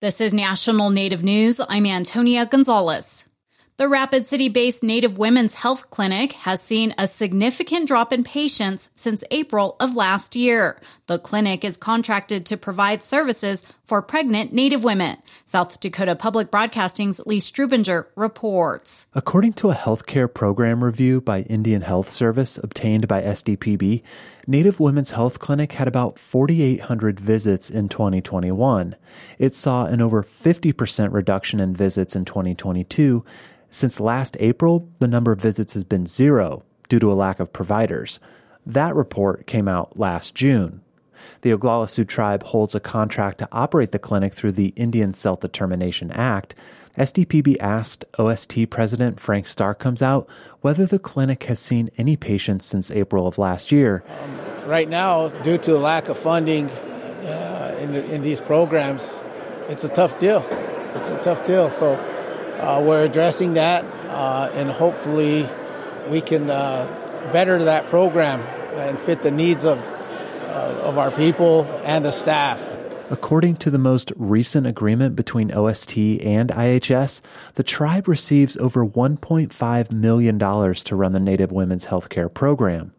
This is National Native News. I'm Antonia Gonzalez. The Rapid City based Native Women's Health Clinic has seen a significant drop in patients since April of last year. The clinic is contracted to provide services for pregnant Native women. South Dakota Public Broadcasting's Lee Strubinger reports. According to a healthcare program review by Indian Health Service obtained by SDPB, Native Women's Health Clinic had about 4,800 visits in 2021. It saw an over 50% reduction in visits in 2022 since last April, the number of visits has been zero due to a lack of providers. That report came out last June. The Oglala Sioux tribe holds a contract to operate the clinic through the Indian Self Determination Act. SDPB asked OST President Frank Star Comes Out whether the clinic has seen any patients since April of last year. Um, right now, due to the lack of funding uh, in, in these programs, it's a tough deal. It's a tough deal. So uh, we're addressing that, uh, and hopefully, we can uh, better that program and fit the needs of Uh, of our people and the staff. According to the most recent agreement between OST and IHS, the tribe receives over $1.5 million to run the Native Women's Healthcare Program.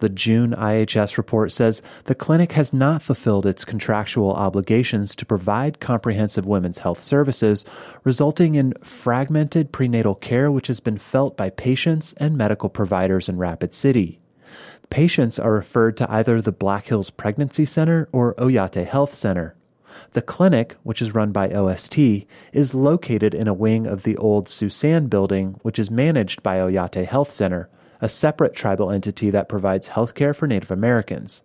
The June IHS report says the clinic has not fulfilled its contractual obligations to provide comprehensive women's health services, resulting in fragmented prenatal care which has been felt by patients and medical providers in Rapid City. Patients are referred to either the Black Hills Pregnancy Center or Oyate Health Center. The clinic, which is run by OST, is located in a wing of the old Sioux San building, which is managed by Oyate Health Center, a separate tribal entity that provides health care for Native Americans.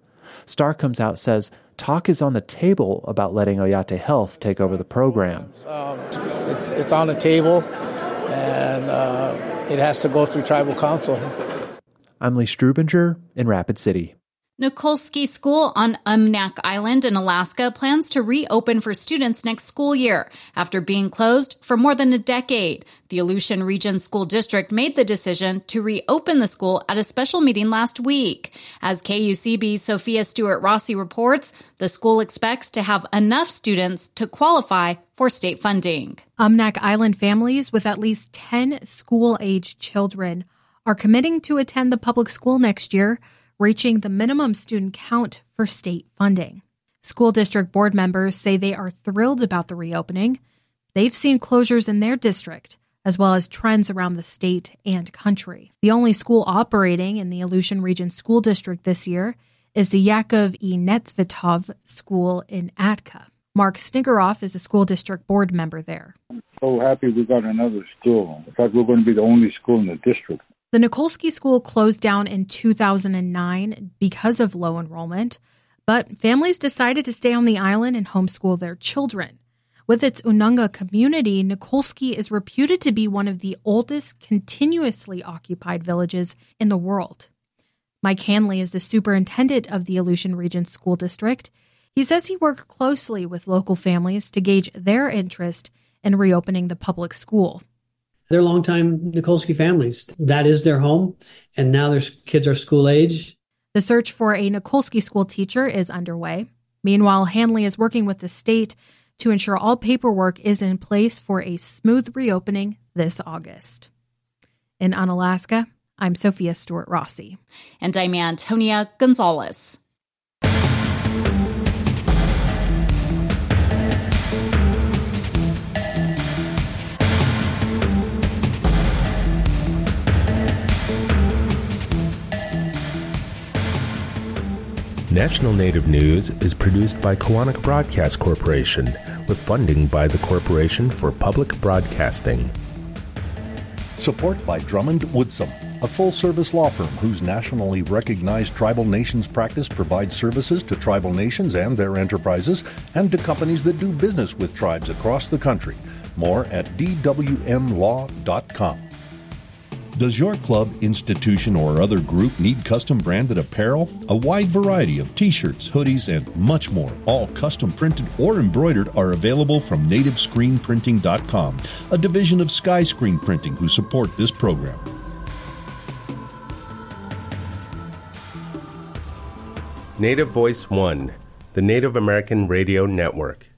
Starcomes says talk is on the table about letting Oyate Health take over the program. Um, it's, it's on the table, and uh, it has to go through tribal council. I'm Lee Strubinger in Rapid City. Nikolsky School on Umnak Island in Alaska plans to reopen for students next school year after being closed for more than a decade. The Aleutian Region School District made the decision to reopen the school at a special meeting last week. As KUCB's Sofia Stuart-Rossi reports, the school expects to have enough students to qualify for state funding. Umnak Island families with at least 10 school age children are committing to attend the public school next year reaching the minimum student count for state funding. School district board members say they are thrilled about the reopening. They've seen closures in their district, as well as trends around the state and country. The only school operating in the Aleutian Region School District this year is the Yakov E. Netsvetov School in Atka. Mark Snigaroff is a school district board member there. I'm so happy we got another school. In fact, we're going to be the only school in the district. The Nikolsky School closed down in 2009 because of low enrollment, but families decided to stay on the island and homeschool their children. With its Ununga community, Nikolsky is reputed to be one of the oldest continuously occupied villages in the world. Mike Hanley is the superintendent of the Aleutian Region School District. He says he worked closely with local families to gauge their interest in reopening the public school. They're longtime Nikolsky families. That is their home, and now their kids are school age. The search for a Nikolsky school teacher is underway. Meanwhile, Hanley is working with the state to ensure all paperwork is in place for a smooth reopening this August. In Unalaska, I'm Sofia Stuart-Rossi. And I'm Antonia Gonzalez. National Native News is produced by Koahnic Broadcast Corporation with funding by the Corporation for Public Broadcasting. Support by Drummond Woodsum, a full service law firm whose nationally recognized tribal nations practice provides services to tribal nations and their enterprises and to companies that do business with tribes across the country. More at dwmlaw.com. Does your club, institution, or other group need custom branded apparel? A wide variety of t shirts, hoodies, and much more, all custom printed or embroidered, are available from nativescreenprinting.com, a division of Sky Screen Printing who support this program. Native Voice One, the Native American Radio Network.